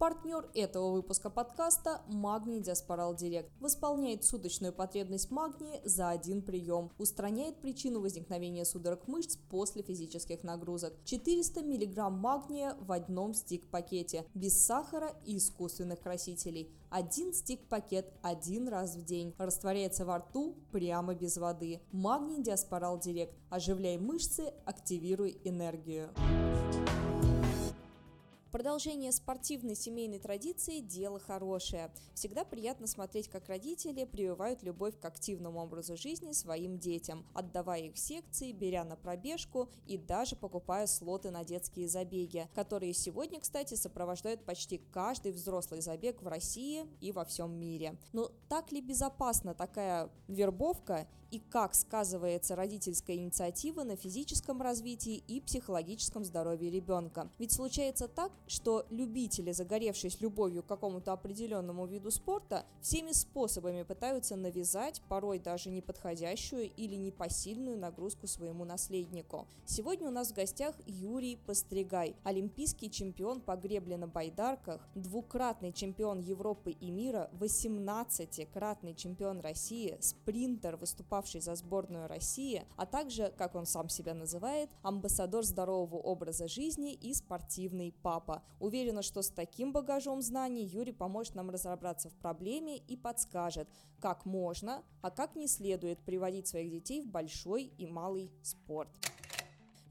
Партнер этого выпуска подкаста – Магний Диаспорал Директ. Восполняет суточную потребность магния за один прием. Устраняет причину возникновения судорог мышц после физических нагрузок. 400 мг магния в одном стик-пакете. Без сахара и искусственных красителей. Один стик-пакет один раз в день. Растворяется во рту прямо без воды. Магний Диаспорал Директ. Оживляй мышцы, активируй энергию. Продолжение спортивной семейной традиции – дело хорошее. Всегда приятно смотреть, как родители прививают любовь к активному образу жизни своим детям, отдавая их в секции, беря на пробежку и даже покупая слоты на детские забеги, которые сегодня, кстати, сопровождают почти каждый взрослый забег в России и во всем мире. Но так ли безопасна такая вербовка и как сказывается родительская инициатива на физическом развитии и психологическом здоровье ребенка? Ведь случается так, что любители, загоревшись любовью к какому-то определенному виду спорта, всеми способами пытаются навязать порой даже неподходящую или непосильную нагрузку своему наследнику. Сегодня у нас в гостях Юрий Постригай, олимпийский чемпион по гребле на байдарках, двукратный чемпион Европы и мира, 18-кратный чемпион России, спринтер, выступавший за сборную России, а также, как он сам себя называет, амбассадор здорового образа жизни и спортивный папа. Уверена, что с таким багажом знаний Юрий поможет нам разобраться в проблеме и подскажет, как можно, а как не следует приводить своих детей в большой и малый спорт.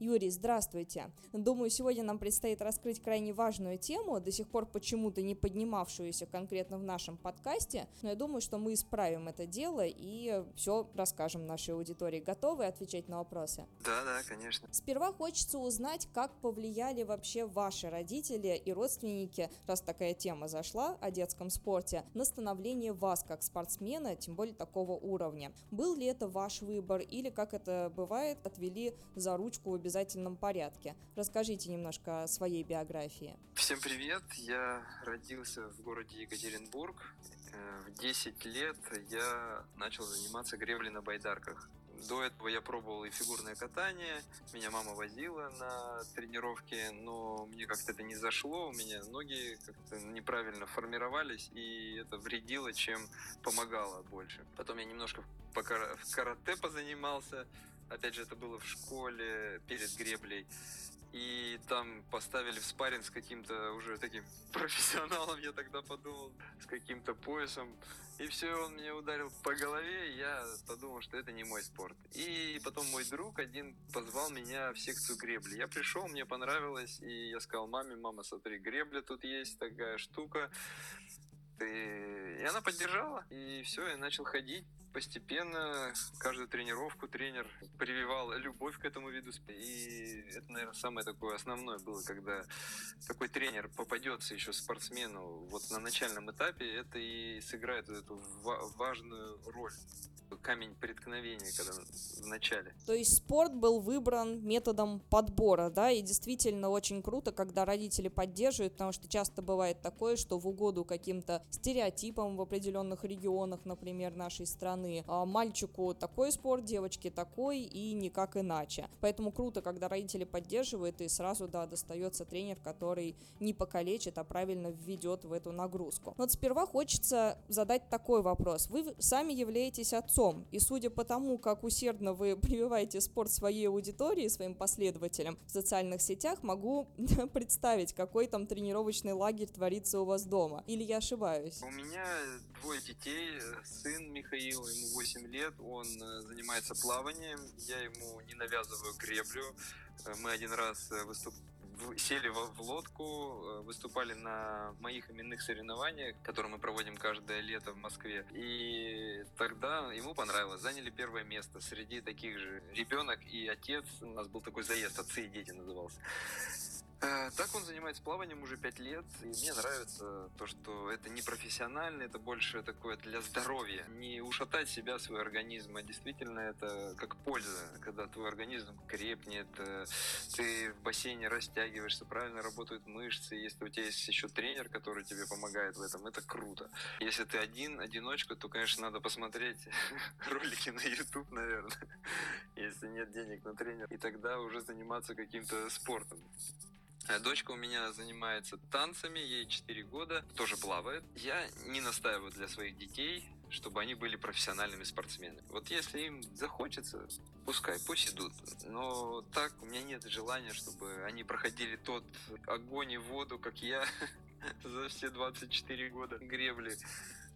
Юрий, здравствуйте. Думаю, сегодня нам предстоит раскрыть крайне важную тему, до сих пор почему-то не поднимавшуюся конкретно в нашем подкасте, но я думаю, что мы исправим это дело и все расскажем нашей аудитории. Готовы отвечать на вопросы? Да, да, конечно. Сперва хочется узнать, как повлияли вообще ваши родители и родственники, раз такая тема зашла о детском спорте, на становление вас как спортсмена, тем более такого уровня. Был ли это ваш выбор или, как это бывает, отвели за ручку в обязательном порядке. Расскажите немножко о своей биографии. Всем привет! Я родился в городе Екатеринбург. Э, в 10 лет я начал заниматься греблей на байдарках. До этого я пробовал и фигурное катание, меня мама возила на тренировки, но мне как-то это не зашло, у меня ноги как-то неправильно формировались, и это вредило, чем помогало больше. Потом я немножко в карате позанимался, Опять же, это было в школе перед греблей. И там поставили в спарринг с каким-то уже таким профессионалом, я тогда подумал, с каким-то поясом. И все, он меня ударил по голове, и я подумал, что это не мой спорт. И потом мой друг один позвал меня в секцию гребли. Я пришел, мне понравилось, и я сказал маме, мама, смотри, гребля тут есть, такая штука. И она поддержала, и все, я начал ходить постепенно каждую тренировку тренер прививал любовь к этому виду спорта. И это, наверное, самое такое основное было, когда такой тренер попадется еще спортсмену вот на начальном этапе, это и сыграет эту важную роль камень преткновения, когда в начале. То есть спорт был выбран методом подбора, да, и действительно очень круто, когда родители поддерживают, потому что часто бывает такое, что в угоду каким-то стереотипам в определенных регионах, например, нашей страны, а мальчику такой спорт, девочке такой и никак иначе. Поэтому круто, когда родители поддерживают и сразу, да, достается тренер, который не покалечит, а правильно введет в эту нагрузку. Но вот сперва хочется задать такой вопрос. Вы сами являетесь отцом отцом. И судя по тому, как усердно вы прививаете спорт своей аудитории, своим последователям в социальных сетях, могу представить, какой там тренировочный лагерь творится у вас дома. Или я ошибаюсь? У меня двое детей. Сын Михаил, ему 8 лет, он э, занимается плаванием. Я ему не навязываю греблю. Э, мы один раз э, сели в, в лодку, э, выступали на моих именных соревнованиях, которые мы проводим каждое лето в Москве. И тогда ему понравилось. Заняли первое место среди таких же ребенок и отец. У нас был такой заезд «Отцы и дети» назывался. Э, так он занимается плаванием уже пять лет, и мне нравится то, что это не профессионально, это больше такое для здоровья. Не ушатать себя, свой организм, а действительно это как польза, когда твой организм крепнет, э, ты в бассейне растягиваешься, правильно работают мышцы, если у тебя есть еще тренер, который тебе помогает в этом, это круто. Если ты один, одиночка, то, конечно, надо посмотреть ролики на YouTube, наверное, если нет денег на тренера, и тогда уже заниматься каким-то спортом. Э, дочка у меня занимается танцами, ей 4 года, тоже плавает. Я не настаиваю для своих детей, чтобы они были профессиональными спортсменами. Вот если им захочется, пускай, пусть идут. Но так у меня нет желания, чтобы они проходили тот огонь и воду, как я за все 24 года гребли.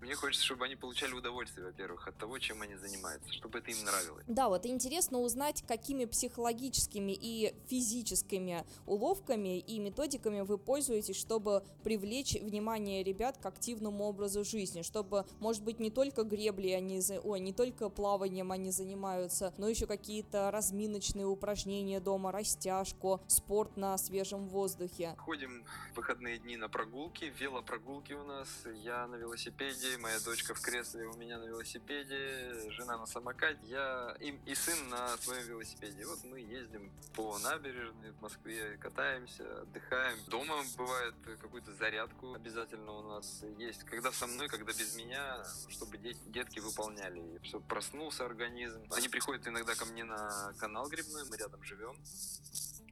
Мне хочется, чтобы они получали удовольствие, во-первых, от того, чем они занимаются, чтобы это им нравилось. Да, вот интересно узнать, какими психологическими и физическими уловками и методиками вы пользуетесь, чтобы привлечь внимание ребят к активному образу жизни, чтобы, может быть, не только гребли они, ой, не только плаванием они занимаются, но еще какие-то разминочные упражнения дома, растяжку, спорт на свежем воздухе. Ходим в выходные дни на прогулки, велопрогулки у нас, я на велосипеде, моя дочка в кресле у меня на велосипеде, жена на самокате, я и, и сын на своем велосипеде. Вот мы ездим по набережной в Москве, катаемся, отдыхаем. Дома бывает какую-то зарядку обязательно у нас есть. Когда со мной, когда без меня, чтобы дети, детки выполняли. Все, проснулся организм. Они приходят иногда ко мне на канал грибной, мы рядом живем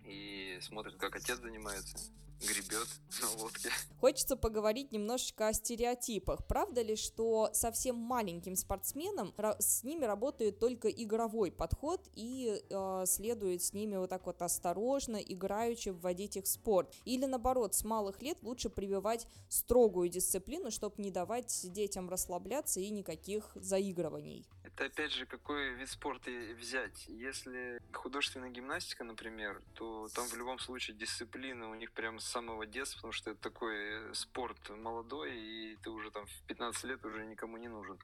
и смотрят, как отец занимается гребет на лодке. Хочется поговорить немножечко о стереотипах. Правда ли, что совсем маленьким спортсменам с ними работает только игровой подход и э, следует с ними вот так вот осторожно, играючи вводить их в спорт? Или наоборот, с малых лет лучше прививать строгую дисциплину, чтобы не давать детям расслабляться и никаких заигрываний? Это опять же, какой вид спорта взять. Если художественная гимнастика, например, то там в любом случае дисциплина у них прям с самого детства, потому что это такой э, спорт молодой, и ты уже там в 15 лет уже никому не нужен.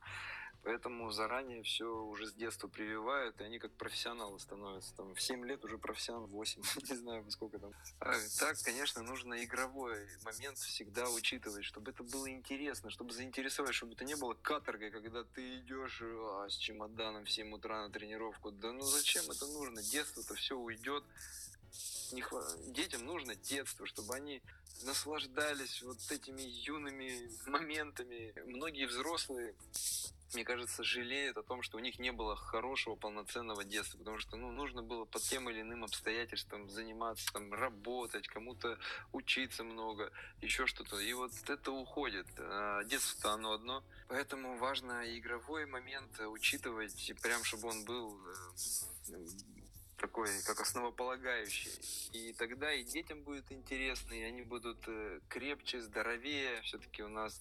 Поэтому заранее все уже с детства прививают, и они как профессионалы становятся. Там в 7 лет уже профессионал, 8, не знаю, сколько там. А так, конечно, нужно игровой момент всегда учитывать, чтобы это было интересно, чтобы заинтересовать, чтобы это не было каторгой, когда ты идешь а, с чемоданом в 7 утра на тренировку. Да ну зачем это нужно? Детство-то все уйдет. Не хва... Детям нужно детство, чтобы они наслаждались вот этими юными моментами. Многие взрослые мне кажется, жалеют о том, что у них не было хорошего, полноценного детства, потому что, ну, нужно было по тем или иным обстоятельствам заниматься, там, работать, кому-то учиться много, еще что-то, и вот это уходит. А детство-то оно одно, поэтому важно игровой момент учитывать, прям, чтобы он был э, такой, как основополагающий. И тогда и детям будет интересно, и они будут э, крепче, здоровее. Все-таки у нас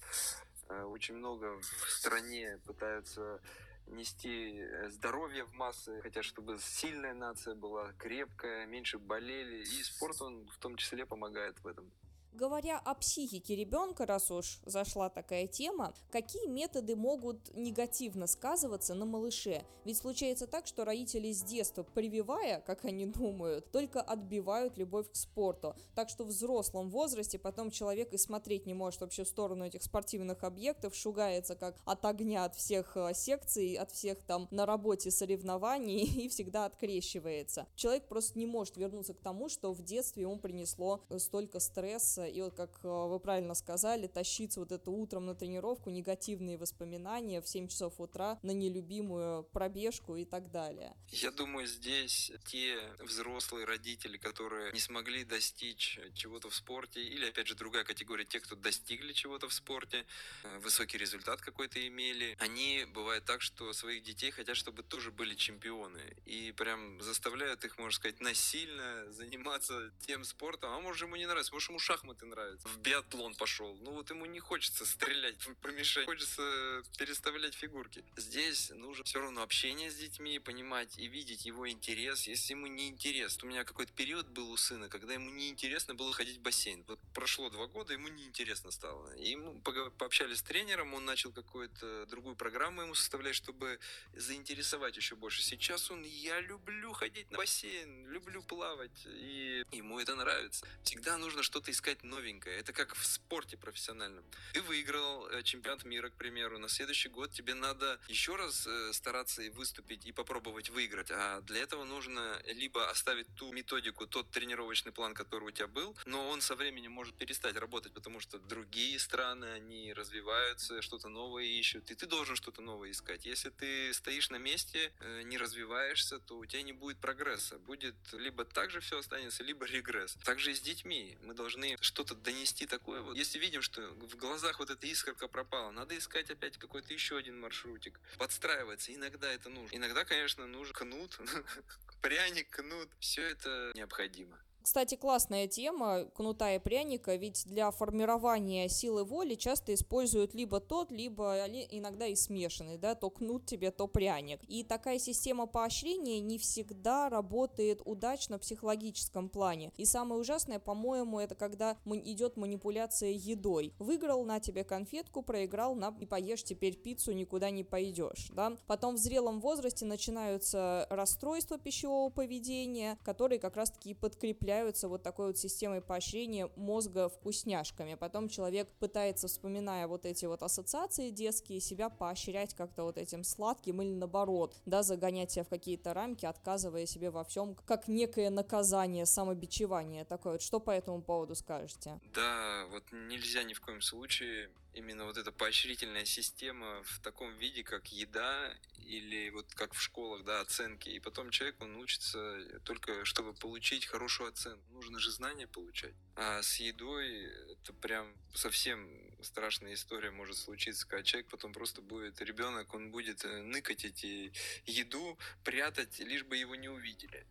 Э, очень много в стране пытаются нести э, здоровье в массы, хотя чтобы сильная нация была, крепкая, меньше болели. И спорт, он в том числе помогает в этом. Говоря о психике ребенка, раз уж зашла такая тема, какие методы могут негативно сказываться на малыше? Ведь случается так, что родители с детства, прививая, как они думают, только отбивают любовь к спорту. Так что в взрослом возрасте потом человек и смотреть не может вообще в сторону этих спортивных объектов, шугается как от огня от всех э, секций, от всех там на работе соревнований и всегда открещивается. Человек просто не может вернуться к тому, что в детстве ему принесло столько стресса и вот, как э, вы правильно сказали, тащиться вот это утром на тренировку, негативные воспоминания в 7 часов утра на нелюбимую пробежку и так далее. Я думаю, здесь те взрослые родители, которые не смогли достичь чего-то в спорте, или, опять же, другая категория, те, кто достигли чего-то в спорте, э, высокий результат какой-то имели, они, бывает так, что своих детей хотят, чтобы тоже были чемпионы, и прям заставляют их, можно сказать, насильно заниматься тем спортом, а может ему не нравится, может ему шахматы шахматы нравятся. В биатлон пошел. Ну вот ему не хочется стрелять по мишени, хочется переставлять фигурки. Здесь нужно все равно общение с детьми, понимать и видеть его интерес. Если ему не интересно, у меня какой-то период был у сына, когда ему не интересно было ходить в бассейн. Вот прошло два года, ему не интересно стало. И мы пообщались с тренером, он начал какую-то другую программу ему составлять, чтобы заинтересовать еще больше. Сейчас он, я люблю ходить на бассейн, люблю плавать, и ему это нравится. Всегда нужно что-то искать новенькое. Это как в спорте профессиональном. Ты выиграл э, чемпионат мира, к примеру, на следующий год тебе надо еще раз э, стараться и выступить и попробовать выиграть. А для этого нужно либо оставить ту методику, тот тренировочный план, который у тебя был, но он со временем может перестать работать, потому что другие страны, они развиваются, что-то новое ищут, и ты должен что-то новое искать. Если ты стоишь на месте, э, не развиваешься, то у тебя не будет прогресса. Будет либо так же все останется, либо регресс. Также и с детьми. Мы должны что-то донести такое. Вот. Если видим, что в глазах вот эта искорка пропала, надо искать опять какой-то еще один маршрутик. Подстраиваться. Иногда это нужно. Иногда, конечно, нужен кнут, пряник, кнут. Все это необходимо. Кстати, классная тема кнута и пряника, ведь для формирования силы воли часто используют либо тот, либо иногда и смешанный, да, то кнут тебе, то пряник. И такая система поощрения не всегда работает удачно в психологическом плане. И самое ужасное, по-моему, это когда идет манипуляция едой. Выиграл на тебе конфетку, проиграл на и поешь теперь пиццу, никуда не пойдешь, да. Потом в зрелом возрасте начинаются расстройства пищевого поведения, которые как раз-таки подкрепляют являются вот такой вот системой поощрения мозга вкусняшками. Потом человек пытается, вспоминая вот эти вот ассоциации детские, себя поощрять как-то вот этим сладким или наоборот, да, загонять себя в какие-то рамки, отказывая себе во всем, как некое наказание, самобичевание такое. Вот что по этому поводу скажете? Да, вот нельзя ни в коем случае именно вот эта поощрительная система в таком виде, как еда или вот как в школах, да, оценки. И потом человек, он учится только, чтобы получить хорошую оценку. Нужно же знания получать. А с едой это прям совсем страшная история может случиться, когда человек потом просто будет, ребенок, он будет э, ныкать эти еду, прятать, лишь бы его не увидели.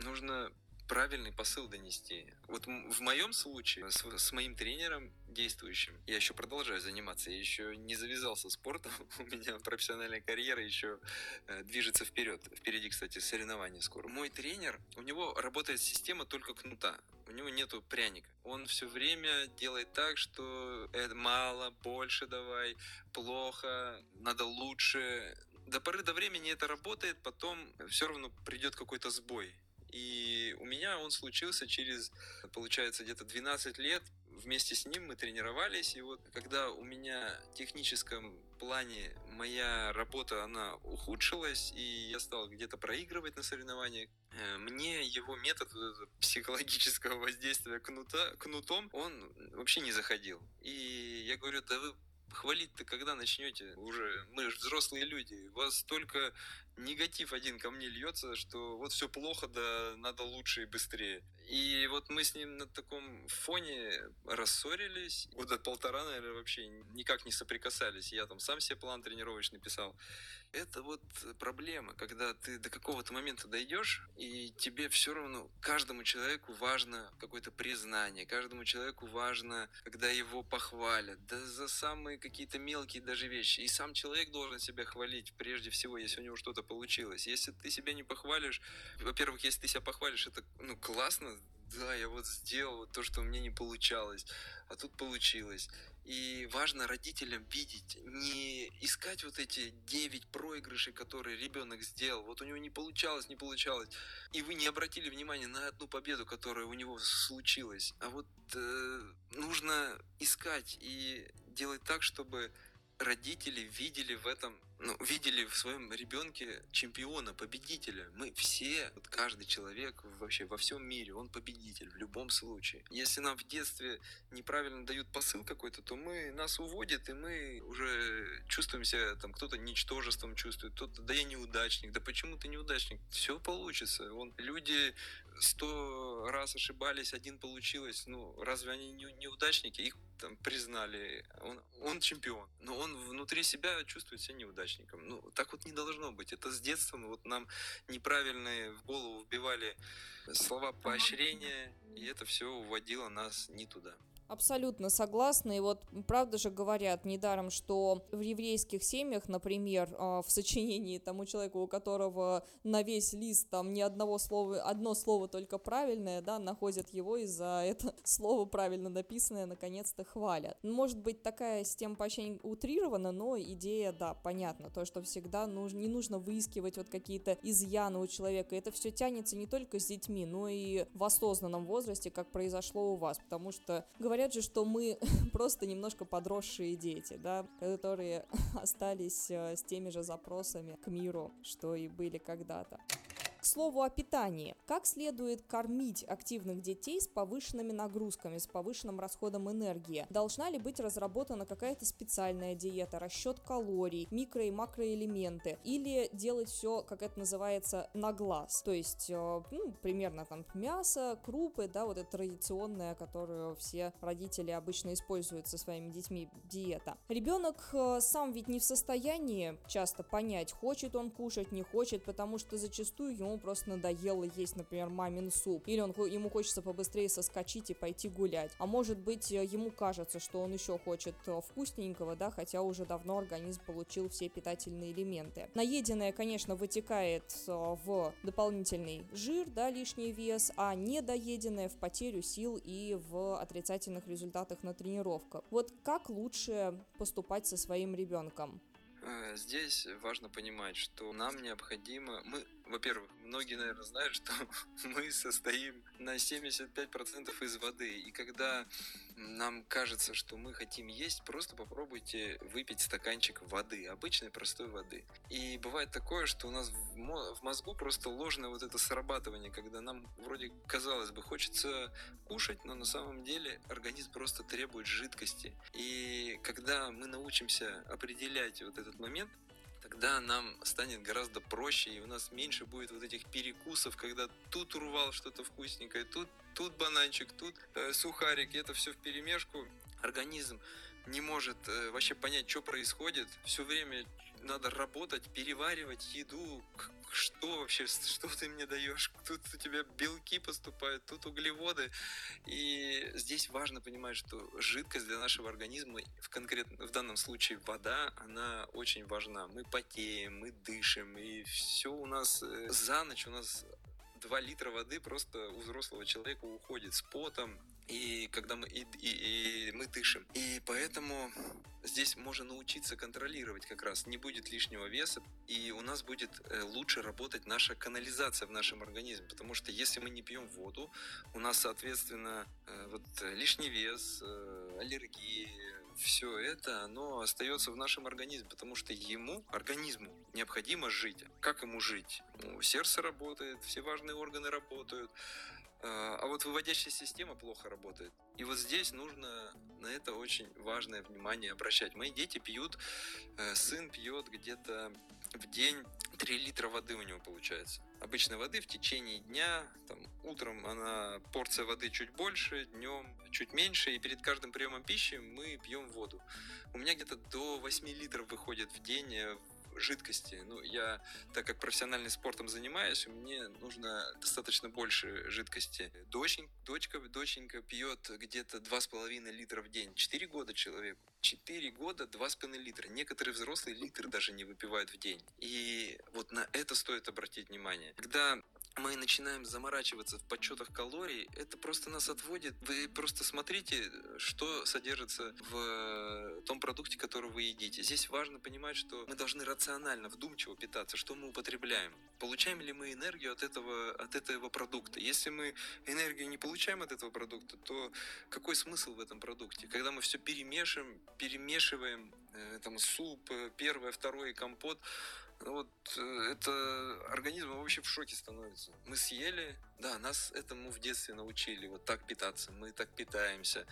Нужно правильный посыл донести. Вот в моем случае с, с моим тренером действующим, я еще продолжаю заниматься, я еще не завязался спортом, у меня профессиональная карьера еще э, движется вперед. Впереди, кстати, соревнования скоро. Мой тренер, у него работает система только кнута, у него нету пряника. Он все время делает так, что это мало, больше давай, плохо, надо лучше. До поры до времени это работает, потом все равно придет какой-то сбой и у меня он случился через, получается, где-то 12 лет. Вместе с ним мы тренировались. И вот когда у меня в техническом плане моя работа, она ухудшилась, и я стал где-то проигрывать на соревнованиях, э, мне его метод психологического воздействия кнута, кнутом, он вообще не заходил. И я говорю, да вы хвалить-то когда начнете? Уже мы же взрослые люди. У вас только негатив один ко мне льется, что вот все плохо, да надо лучше и быстрее. И вот мы с ним на таком фоне рассорились. Года полтора, наверное, вообще никак не соприкасались. Я там сам себе план тренировочный писал. Это вот проблема, когда ты до какого-то момента дойдешь, и тебе все равно, каждому человеку важно какое-то признание, каждому человеку важно, когда его похвалят, да за самые какие-то мелкие даже вещи. И сам человек должен себя хвалить прежде всего, если у него что-то получилось. Если ты себя не похвалишь, во-первых, если ты себя похвалишь, это ну классно, да, я вот сделал то, что мне не получалось, а тут получилось. И важно родителям видеть, не искать вот эти 9 проигрышей, которые ребенок сделал. Вот у него не получалось, не получалось. И вы не обратили внимания на одну победу, которая у него случилась. А вот э, нужно искать и делать так, чтобы родители видели в этом ну, видели в своем ребенке чемпиона, победителя. Мы все, вот каждый человек вообще во всем мире, он победитель в любом случае. Если нам в детстве неправильно дают посыл какой-то, то мы нас уводят, и мы уже чувствуем себя, там кто-то ничтожеством чувствует, кто-то, да я неудачник, да почему ты неудачник? Все получится. Вон, люди сто раз ошибались, один получилось. Ну, разве они не, неудачники? Их там признали. Он, он чемпион. Но он внутри себя чувствует себя неудачником. Ну, так вот не должно быть. Это с детства вот нам неправильные в голову вбивали слова поощрения, и это все уводило нас не туда. Абсолютно согласна. И вот правда же говорят недаром, что в еврейских семьях, например, а, в сочинении тому человеку, у которого на весь лист там ни одного слова, одно слово только правильное, да, находят его и за это слово правильно написанное наконец-то хвалят. Может быть, такая система поощрений утрирована, но идея, да, понятна. То, что всегда нужно, не нужно выискивать вот какие-то изъяны у человека. Это все тянется не только с детьми, но и в осознанном возрасте, как произошло у вас. Потому что говорят говорят же, что мы просто немножко подросшие дети, да, которые остались э, с теми же запросами к миру, что и были когда-то. К слову о питании. Как следует кормить активных детей с повышенными нагрузками, с повышенным расходом энергии? Должна ли быть разработана какая-то специальная диета, расчет калорий, микро- и макроэлементы? Или делать все, как это называется, на глаз? То есть, э, ну, примерно там мясо, крупы, да, вот это традиционная, которую все родители обычно используют со своими детьми, диета. Ребенок э, сам ведь не в состоянии часто понять, хочет он кушать, не хочет, потому что зачастую ему просто надоело есть, например, мамин суп, или он, ему хочется побыстрее соскочить и пойти гулять. А может быть, э, ему кажется, что он еще хочет э, вкусненького, да, хотя уже давно организм получил все питательные элементы. Наеденное, конечно, вытекает э, в дополнительный жир, да, лишний вес, а недоеденное в потерю сил и в отрицательных результатах на тренировках. Вот как лучше поступать со своим ребенком? Здесь важно понимать, что нам необходимо... Мы во-первых, многие, наверное, знают, что мы состоим на 75% из воды. И когда нам кажется, что мы хотим есть, просто попробуйте выпить стаканчик воды, обычной простой воды. И бывает такое, что у нас в мозгу просто ложное вот это срабатывание, когда нам вроде, казалось бы, хочется кушать, но на самом деле организм просто требует жидкости. И когда мы научимся определять вот этот момент, тогда нам станет гораздо проще, и у нас меньше будет вот этих перекусов, когда тут урвал что-то вкусненькое, тут, тут бананчик, тут э, сухарик, и это все в перемешку. Организм не может э, вообще понять, что происходит. Все время надо работать, переваривать еду. Что вообще, что ты мне даешь? Тут у тебя белки поступают, тут углеводы. И здесь важно понимать, что жидкость для нашего организма, в, конкретно, в данном случае вода, она очень важна. Мы потеем, мы дышим, и все у нас э, за ночь у нас 2 литра воды просто у взрослого человека уходит с потом, и когда мы, и, и, и мы дышим. И поэтому здесь можно научиться контролировать как раз. Не будет лишнего веса, и у нас будет э, лучше работать наша канализация в нашем организме. Потому что если мы не пьем воду, у нас, соответственно, э, вот лишний вес, э, аллергии, все это, оно остается в нашем организме, потому что ему, организму, необходимо жить. Как ему жить? Ну, сердце работает, все важные органы работают, а, а вот выводящая система плохо работает. И вот здесь нужно на это очень важное внимание обращать. Мои дети пьют, э, сын пьет где-то в день 3 литра воды у него получается. Обычной воды в течение дня, там, утром она порция воды чуть больше, днем чуть меньше, и перед каждым приемом пищи мы пьем воду. У меня где-то до 8 литров выходит в день э, жидкости. Ну, я, так как профессиональным спортом занимаюсь, мне нужно достаточно больше жидкости. Дочень, дочка, доченька пьет где-то 2,5 литра в день. 4 года человеку. 4 года 2,5 литра. Некоторые взрослые литры даже не выпивают в день. И вот на это стоит обратить внимание. Когда мы начинаем заморачиваться в подсчетах калорий, это просто нас отводит. Вы просто смотрите, что содержится в том продукте, который вы едите. Здесь важно понимать, что мы должны рационально, вдумчиво питаться, что мы употребляем. Получаем ли мы энергию от этого, от этого продукта? Если мы энергию не получаем от этого продукта, то какой смысл в этом продукте? Когда мы все перемешиваем, перемешиваем, э, там суп, э, первое, второе, компот, ну вот э, это организм вообще в шоке становится. Мы съели, да, нас этому в детстве научили, вот так питаться, мы так питаемся,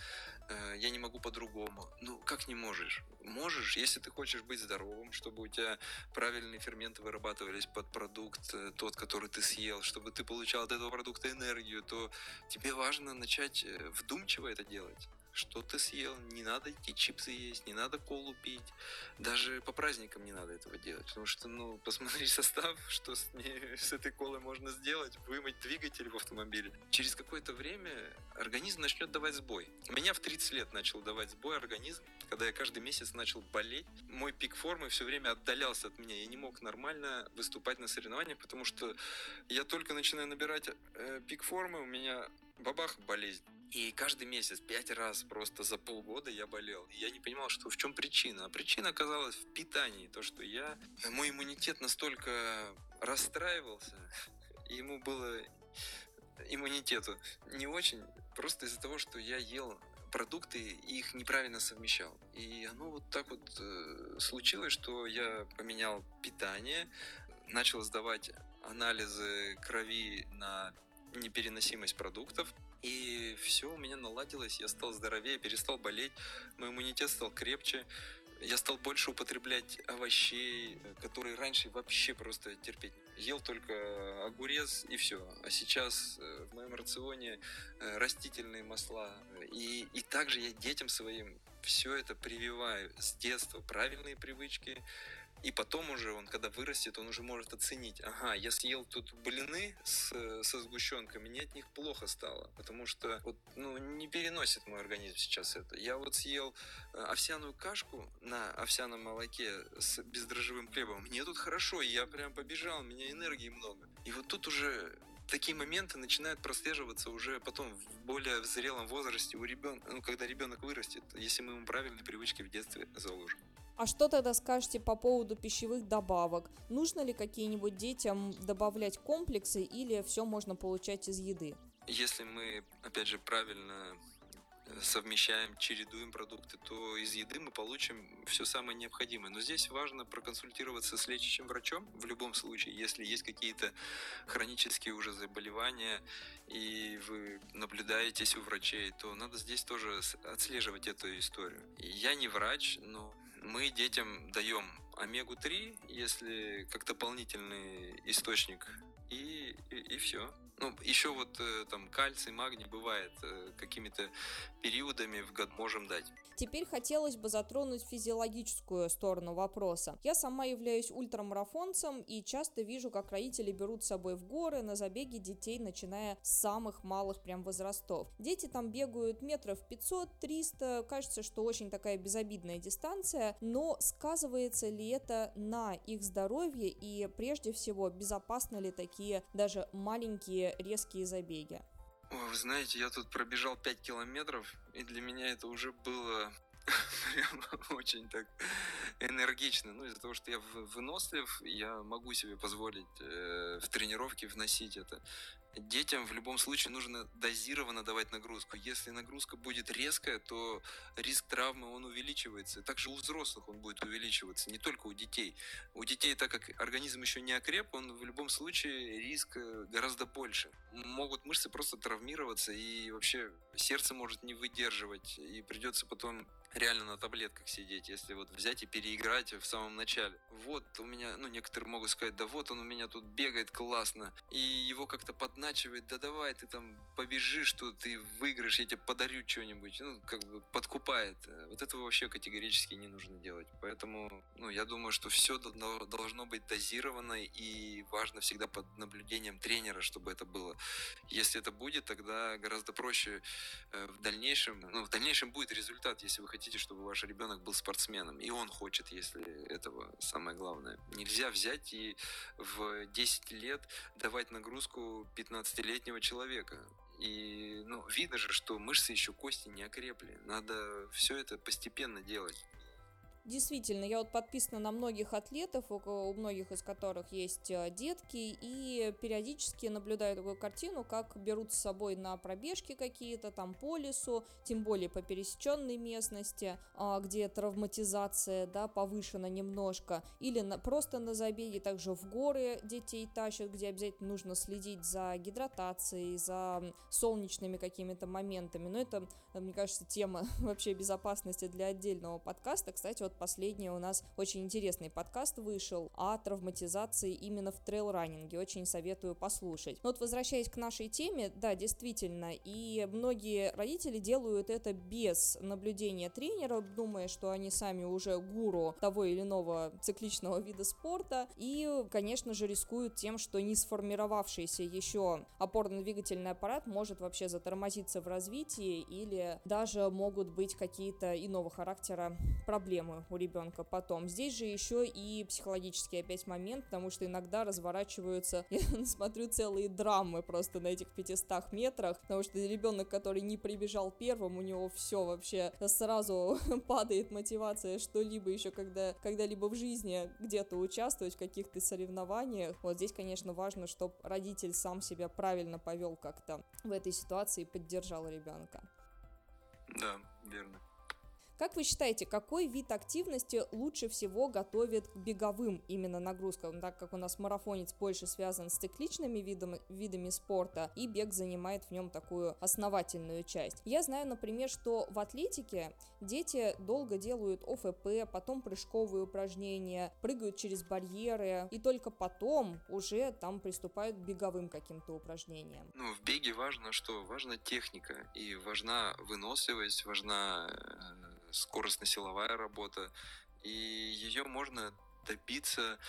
э, я не могу по-другому. Ну, как не можешь? Можешь, если ты хочешь быть здоровым, чтобы у тебя правильные ферменты вырабатывались под продукт, э, тот, который ты съел, чтобы ты получал от этого продукта энергию, то тебе важно начать вдумчиво это делать что ты съел, не надо идти чипсы есть, не надо колу пить. Даже по праздникам не надо этого делать, потому что, ну, посмотри состав, что с, ней, с этой колой можно сделать, вымыть двигатель в автомобиле. Через какое-то время организм начнет давать сбой. Меня в 30 лет начал давать сбой организм, когда я каждый месяц начал болеть. Мой пик формы все время отдалялся от меня. Я не мог нормально выступать на соревнованиях, потому что я только начинаю набирать э, пик формы, у меня бабах болезнь. И каждый месяц, пять раз просто за полгода я болел. И я не понимал, что в чем причина. А причина оказалась в питании. То, что я... Мой иммунитет настолько расстраивался, ему было иммунитету не очень, просто из-за того, что я ел продукты и их неправильно совмещал. И оно вот так вот э, случилось, что я поменял питание, начал сдавать анализы крови на непереносимость продуктов, и все у меня наладилось, я стал здоровее, перестал болеть, мой иммунитет стал крепче, я стал больше употреблять овощей, которые раньше вообще просто терпеть. Ел только огурец и все. А сейчас э, в моем рационе э, растительные масла. И, и также я детям своим все это прививаю с детства. Правильные привычки, и потом уже он, когда вырастет, он уже может оценить, ага, я съел тут блины с, со сгущенкой, мне от них плохо стало, потому что вот, ну, не переносит мой организм сейчас это. Я вот съел э, овсяную кашку на овсяном молоке с бездрожжевым хлебом, мне тут хорошо, я прям побежал, у меня энергии много. И вот тут уже такие моменты начинают прослеживаться уже потом в более зрелом возрасте у ребенка, ну, когда ребенок вырастет, если мы ему правильные привычки в детстве заложим. А что тогда скажете по поводу пищевых добавок? Нужно ли какие-нибудь детям добавлять комплексы или все можно получать из еды? Если мы, опять же, правильно совмещаем, чередуем продукты, то из еды мы получим все самое необходимое. Но здесь важно проконсультироваться с лечащим врачом в любом случае, если есть какие-то хронические уже заболевания, и вы наблюдаетесь у врачей, то надо здесь тоже отслеживать эту историю. Я не врач, но мы детям даем омегу-3, если как дополнительный источник, и, и, и все. Ну, еще вот э, там кальций, магний бывает э, какими-то периодами в год можем дать. Теперь хотелось бы затронуть физиологическую сторону вопроса. Я сама являюсь ультрамарафонцем и часто вижу, как родители берут с собой в горы на забеги детей, начиная с самых малых прям возрастов. Дети там бегают метров 500-300, кажется, что очень такая безобидная дистанция, но сказывается ли это на их здоровье и прежде всего безопасны ли такие даже маленькие резкие забеги? Вы знаете, я тут пробежал 5 километров, и для меня это уже было прям очень так энергично. Ну, из-за того, что я вынослив, я могу себе позволить э, в тренировке вносить это детям в любом случае нужно дозированно давать нагрузку. Если нагрузка будет резкая, то риск травмы он увеличивается. Также у взрослых он будет увеличиваться, не только у детей. У детей, так как организм еще не окреп, он в любом случае риск э, гораздо больше. Могут мышцы просто травмироваться, и вообще сердце может не выдерживать, и придется потом реально на таблетках сидеть, если вот взять и переиграть в самом начале. Вот у меня, ну, некоторые могут сказать, да вот он у меня тут бегает классно, и его как-то подначивает, да давай ты там побежишь, что ты выиграешь, я тебе подарю что-нибудь, ну, как бы подкупает. Вот этого вообще категорически не нужно делать. Поэтому, ну, я думаю, что все должно быть дозировано, и важно всегда под наблюдением тренера, чтобы это было. Если это будет, тогда гораздо проще э, в дальнейшем, ну, в дальнейшем будет результат, если вы хотите чтобы ваш ребенок был спортсменом. И он хочет, если этого самое главное. Нельзя взять и в 10 лет давать нагрузку 15-летнего человека. И ну, видно же, что мышцы еще кости не окрепли. Надо все это постепенно делать. Действительно, я вот подписана на многих атлетов, у многих из которых есть э, детки, и периодически наблюдаю такую картину, как берут с собой на пробежки какие-то там по лесу, тем более по пересеченной местности, а, где травматизация, да, повышена немножко, или на, просто на забеге, также в горы детей тащат, где обязательно нужно следить за гидратацией, за солнечными какими-то моментами, но это, мне кажется, тема вообще безопасности для отдельного подкаста, кстати, вот вот последнее у нас очень интересный подкаст вышел о травматизации именно в трейл-раннинге. Очень советую послушать. Но вот возвращаясь к нашей теме, да, действительно, и многие родители делают это без наблюдения тренера, думая, что они сами уже гуру того или иного цикличного вида спорта, и, конечно же, рискуют тем, что не сформировавшийся еще опорно-двигательный аппарат может вообще затормозиться в развитии или даже могут быть какие-то иного характера проблемы у ребенка потом. Здесь же еще и психологический опять момент, потому что иногда разворачиваются, я смотрю, целые драмы просто на этих 500 метрах, потому что ребенок, который не прибежал первым, у него все вообще сразу падает мотивация что-либо еще когда, когда-либо в жизни где-то участвовать в каких-то соревнованиях. Вот здесь, конечно, важно, чтобы родитель сам себя правильно повел как-то в этой ситуации и поддержал ребенка. Да, верно. Как вы считаете, какой вид активности лучше всего готовит к беговым именно нагрузкам, так как у нас марафонец больше связан с цикличными видами, видами спорта, и бег занимает в нем такую основательную часть. Я знаю, например, что в атлетике дети долго делают ОФП, потом прыжковые упражнения, прыгают через барьеры, и только потом уже там приступают к беговым каким-то упражнениям. Ну, в беге важно, что важна техника, и важна выносливость, важна э, скоростно-силовая работа, и ее можно добиться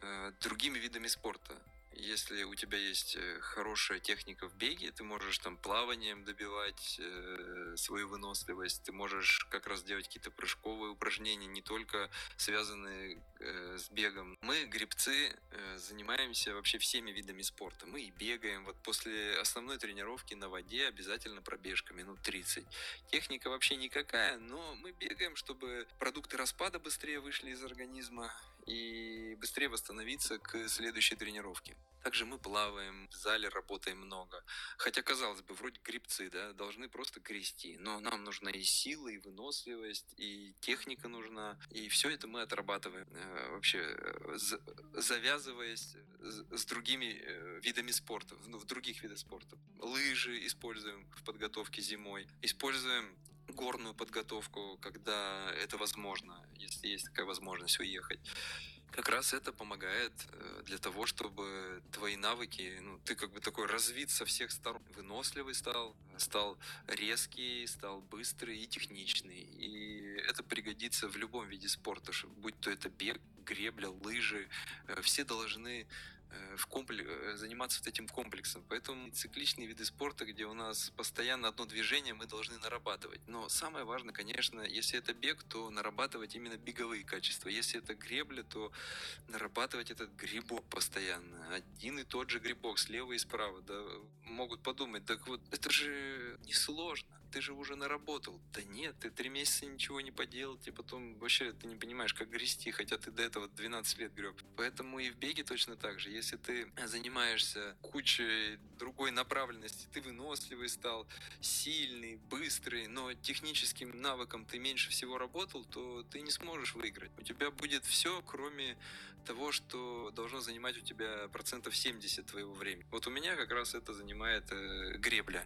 э, другими видами спорта. Если у тебя есть э, хорошая техника в беге, ты можешь там плаванием добивать э, свою выносливость, ты можешь как раз делать какие-то прыжковые упражнения, не только связанные э, с бегом. Мы, грибцы, э, занимаемся вообще всеми видами спорта. Мы и бегаем. Вот после основной тренировки на воде обязательно пробежка минут 30. Техника вообще никакая, но мы бегаем, чтобы продукты распада быстрее вышли из организма и быстрее восстановиться к следующей тренировке. Также мы плаваем, в зале работаем много. Хотя, казалось бы, вроде грибцы, да, должны просто грести. Но нам нужна и сила, и выносливость, и техника нужна. И все это мы отрабатываем. Э, вообще, э, завязываясь с другими э, видами спорта, в других видах спорта. Лыжи используем в подготовке зимой. Используем горную подготовку, когда это возможно, если есть такая возможность уехать. Как раз это помогает э, для того, чтобы твои навыки, ну, ты как бы такой развит со всех сторон, выносливый стал, стал резкий, стал быстрый и техничный. И это пригодится в любом виде спорта, будь то это бег, гребля, лыжи, э, все должны в комплекс, э, заниматься вот этим комплексом. Поэтому цикличные виды спорта, где у нас постоянно одно движение, мы должны нарабатывать. Но самое важное, конечно, если это бег, то нарабатывать именно беговые качества. Если это гребля, то нарабатывать этот грибок постоянно. Один и тот же грибок слева и справа. Да, могут подумать, так вот, это же несложно ты же уже наработал. Да нет, ты три месяца ничего не поделал, и потом вообще ты не понимаешь, как грести, хотя ты до этого 12 лет греб. Поэтому и в беге точно так же. Если ты занимаешься кучей другой направленности, ты выносливый стал, сильный, быстрый, но техническим навыком ты меньше всего работал, то ты не сможешь выиграть. У тебя будет все, кроме того, что должно занимать у тебя процентов 70 твоего времени. Вот у меня как раз это занимает э, гребля.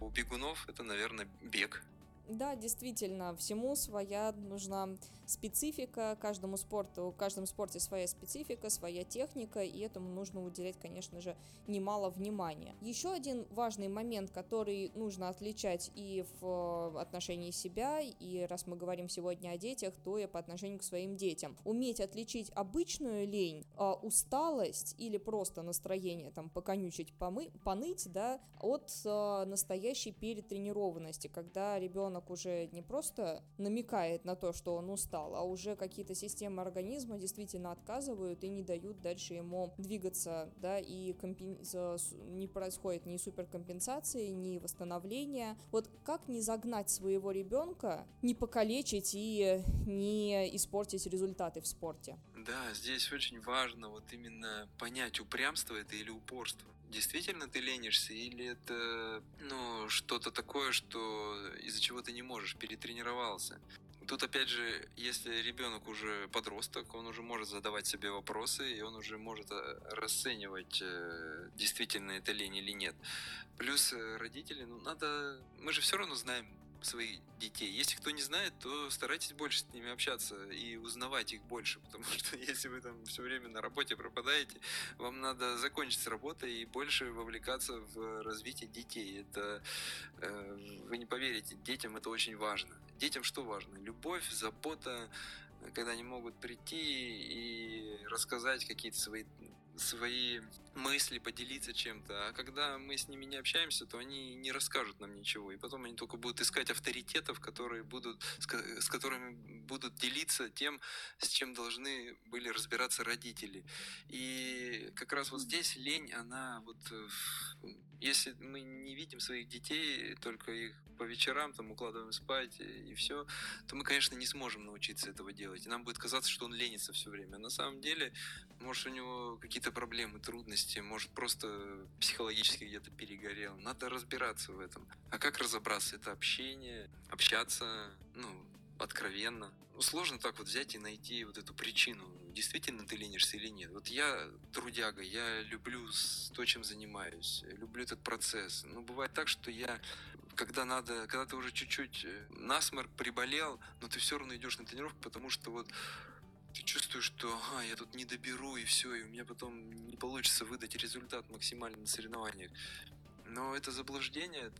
У бегунов это, наверное, бег. Да, действительно, всему своя нужна специфика, каждому спорту, в каждом спорте своя специфика, своя техника, и этому нужно уделять, конечно же, немало внимания. Еще один важный момент, который нужно отличать и в отношении себя, и раз мы говорим сегодня о детях, то и по отношению к своим детям. Уметь отличить обычную лень, а, усталость или просто настроение, там, поконючить, помы, поныть, да, от а, настоящей перетренированности, когда ребенок уже не просто намекает на то, что он устал, устал, а уже какие-то системы организма действительно отказывают и не дают дальше ему двигаться, да, и не происходит ни суперкомпенсации, ни восстановления. Вот как не загнать своего ребенка, не покалечить и не испортить результаты в спорте? Да, здесь очень важно вот именно понять, упрямство это или упорство действительно ты ленишься, или это ну, что-то такое, что из-за чего ты не можешь, перетренировался. Тут опять же, если ребенок уже подросток, он уже может задавать себе вопросы, и он уже может э, расценивать, э, действительно это лень или нет. Плюс э, родители, ну надо, мы же все равно знаем своих детей. Если кто не знает, то старайтесь больше с ними общаться и узнавать их больше, потому что если вы там все время на работе пропадаете, вам надо закончить с работой и больше вовлекаться в развитие детей. Это э, вы не поверите, детям это очень важно. Детям что важно? Любовь, забота, когда они могут прийти и рассказать какие-то свои свои мысли, поделиться чем-то. А когда мы с ними не общаемся, то они не расскажут нам ничего. И потом они только будут искать авторитетов, которые будут, с которыми будут делиться тем, с чем должны были разбираться родители. И как раз вот здесь лень, она вот... Если мы не видим своих детей, только их по вечерам там укладываем спать и все, то мы, конечно, не сможем научиться этого делать. И нам будет казаться, что он ленится все время. На самом деле, может, у него какие-то проблемы, трудности, может, просто психологически где-то перегорел. Надо разбираться в этом. А как разобраться? Это общение, общаться, ну, откровенно. Ну, сложно так вот взять и найти вот эту причину, действительно ты ленишься или нет. Вот я трудяга, я люблю то, чем занимаюсь, люблю этот процесс. Но бывает так, что я когда надо, когда ты уже чуть-чуть э, насморк приболел, но ты все равно идешь на тренировку, потому что вот ты чувствуешь, что ага, я тут не доберу и все, и у меня потом не получится выдать результат максимально на соревнованиях. Но это заблуждение.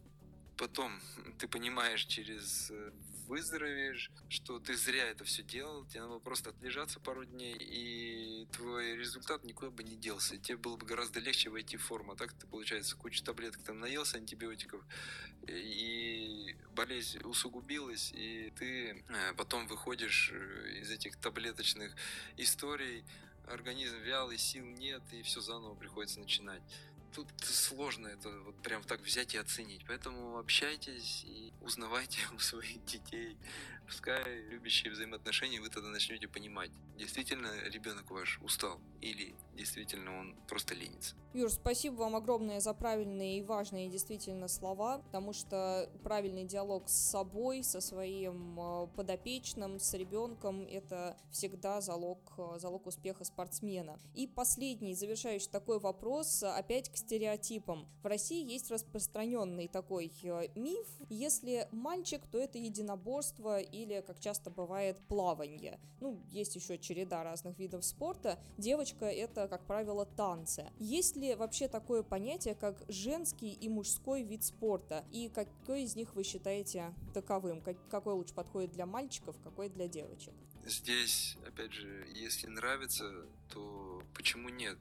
Потом ты понимаешь через э, выздоровеешь, что ты зря это все делал, тебе надо просто отлежаться пару дней, и твой результат никуда бы не делся. Тебе было бы гораздо легче войти в форму. А так ты, получается, кучу таблеток там наелся, антибиотиков, и болезнь усугубилась, и ты э, потом выходишь э, из этих таблеточных историй, организм вялый, сил нет, и все заново приходится начинать тут сложно это вот прям так взять и оценить. Поэтому общайтесь и узнавайте у своих детей. Пускай любящие взаимоотношения, вы тогда начнете понимать, действительно ребенок ваш устал или действительно он просто ленится. Юр, спасибо вам огромное за правильные и важные действительно слова, потому что правильный диалог с собой, со своим э, подопечным, с ребенком, это всегда залог, э, залог успеха спортсмена. И последний, завершающий такой вопрос, опять к стереотипам. В России есть распространенный такой э, миф, если мальчик, то это единоборство или, как часто бывает, плавание. Ну, есть еще череда разных видов спорта. Девочка — это, как правило, танцы. Есть ли вообще такое понятие, как женский и мужской вид спорта? И какой из них вы считаете таковым? Какой лучше подходит для мальчиков, какой для девочек? Здесь, опять же, если нравится, то почему нет?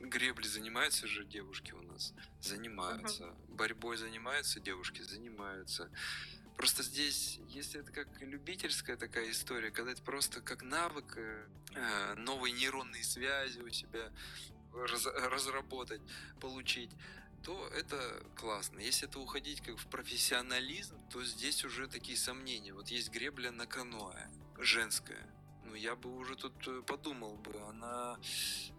гребли занимаются же девушки у нас? Занимаются. Uh-huh. Борьбой занимаются девушки? Занимаются. Просто здесь, если это как любительская такая история, когда это просто как навык, э, новые нейронные связи у себя раз, разработать, получить, то это классно. Если это уходить как в профессионализм, то здесь уже такие сомнения. Вот есть гребля на каноэ, женская. Ну, я бы уже тут э, подумал бы, она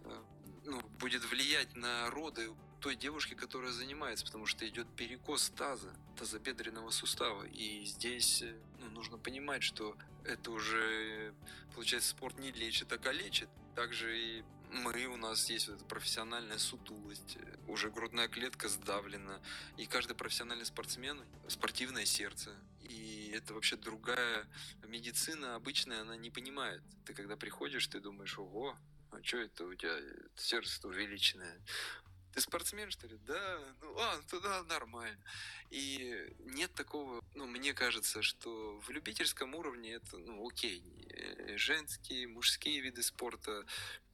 э, ну, будет влиять на роды той девушки, которая занимается, потому что идет перекос таза, тазобедренного сустава. И здесь э, ну, нужно понимать, что это уже, получается, спорт не лечит, а калечит. Также и мы, у нас есть вот эта профессиональная сутулость, уже грудная клетка сдавлена, и каждый профессиональный спортсмен – спортивное сердце. И это вообще другая медицина обычная, она не понимает. Ты когда приходишь, ты думаешь, ого, а что это у тебя сердце увеличенное? Ты спортсмен, что ли? Да, ну, а, туда нормально. И нет такого, ну, мне кажется, что в любительском уровне это, ну, окей. Э, женские, мужские виды спорта,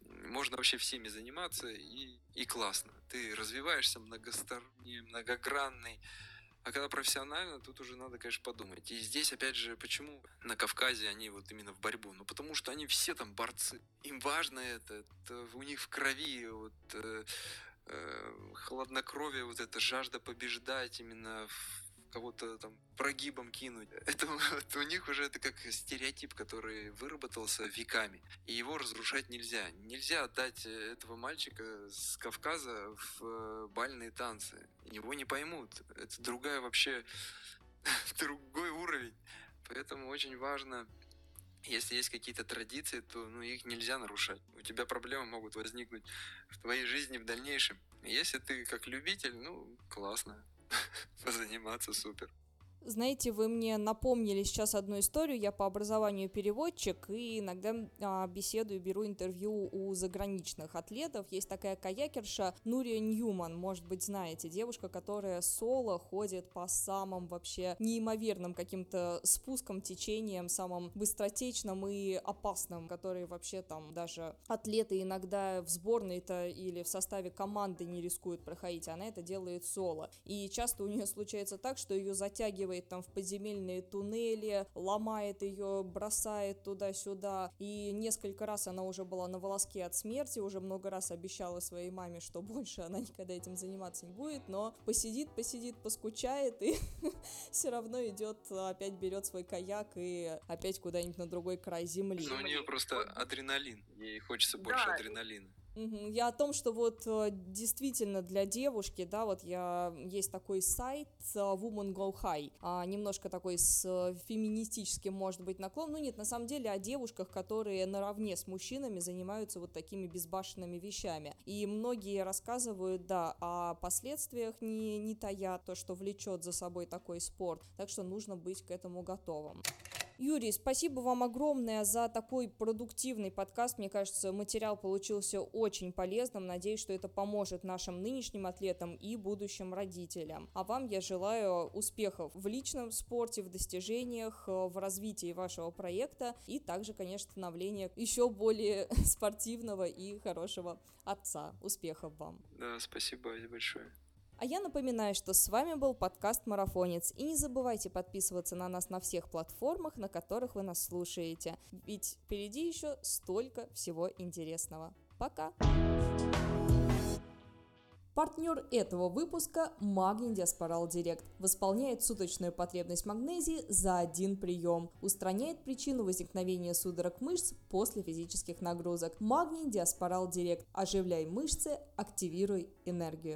можно вообще всеми заниматься, и, и классно. Ты развиваешься многосторонний, многогранный, а когда профессионально, тут уже надо, конечно, подумать. И здесь, опять же, почему на Кавказе они вот именно в борьбу? Ну, потому что они все там борцы. Им важно это, это у них в крови вот э, э, хладнокровие, вот эта жажда побеждать именно в кого-то там прогибом кинуть. Это вот, у них уже это как стереотип, который выработался веками. И его разрушать нельзя. Нельзя отдать этого мальчика с Кавказа в э, бальные танцы. Его не поймут. Это другая вообще, другой уровень. Поэтому очень важно если есть какие-то традиции, то ну, их нельзя нарушать. У тебя проблемы могут возникнуть в твоей жизни в дальнейшем. Если ты как любитель, ну, классно. Позаниматься супер. Знаете, вы мне напомнили сейчас одну историю. Я по образованию переводчик и иногда а, беседую, беру интервью у заграничных атлетов. Есть такая каякерша Нурия Ньюман, может быть, знаете, девушка, которая соло ходит по самым вообще неимоверным каким-то спускам, течениям, самым быстротечным и опасным, которые вообще там даже атлеты иногда в сборной-то или в составе команды не рискуют проходить. Она это делает соло. И часто у нее случается так, что ее затягивает заталкивает там в подземельные туннели, ломает ее, бросает туда-сюда. И несколько раз она уже была на волоске от смерти, уже много раз обещала своей маме, что больше она никогда этим заниматься не будет, но посидит, посидит, поскучает и все равно идет, опять берет свой каяк и опять куда-нибудь на другой край земли. Но у нее просто адреналин, ей хочется больше да. Я о том, что вот э, действительно для девушки, да, вот я есть такой сайт э, Woman Go High, а, немножко такой с э, феминистическим, может быть, наклон. Ну нет, на самом деле о девушках, которые наравне с мужчинами занимаются вот такими безбашенными вещами. И многие рассказывают, да, о последствиях, не, не тая то, что влечет за собой такой спорт. Так что нужно быть к этому готовым. Юрий, спасибо вам огромное за такой продуктивный подкаст. Мне кажется, материал получился очень полезным. Надеюсь, что это поможет нашим нынешним атлетам и будущим родителям. А вам я желаю успехов в личном спорте, в достижениях, в развитии вашего проекта и также, конечно, становления еще более спортивного и хорошего отца. Успехов вам. Да, спасибо большое. А я напоминаю, что с вами был подкаст «Марафонец». И не забывайте подписываться на нас на всех платформах, на которых вы нас слушаете. Ведь впереди еще столько всего интересного. Пока! Партнер этого выпуска – Магний Диаспорал Директ. Восполняет суточную потребность магнезии за один прием. Устраняет причину возникновения судорог мышц после физических нагрузок. Магний Диаспорал Директ. Оживляй мышцы, активируй энергию.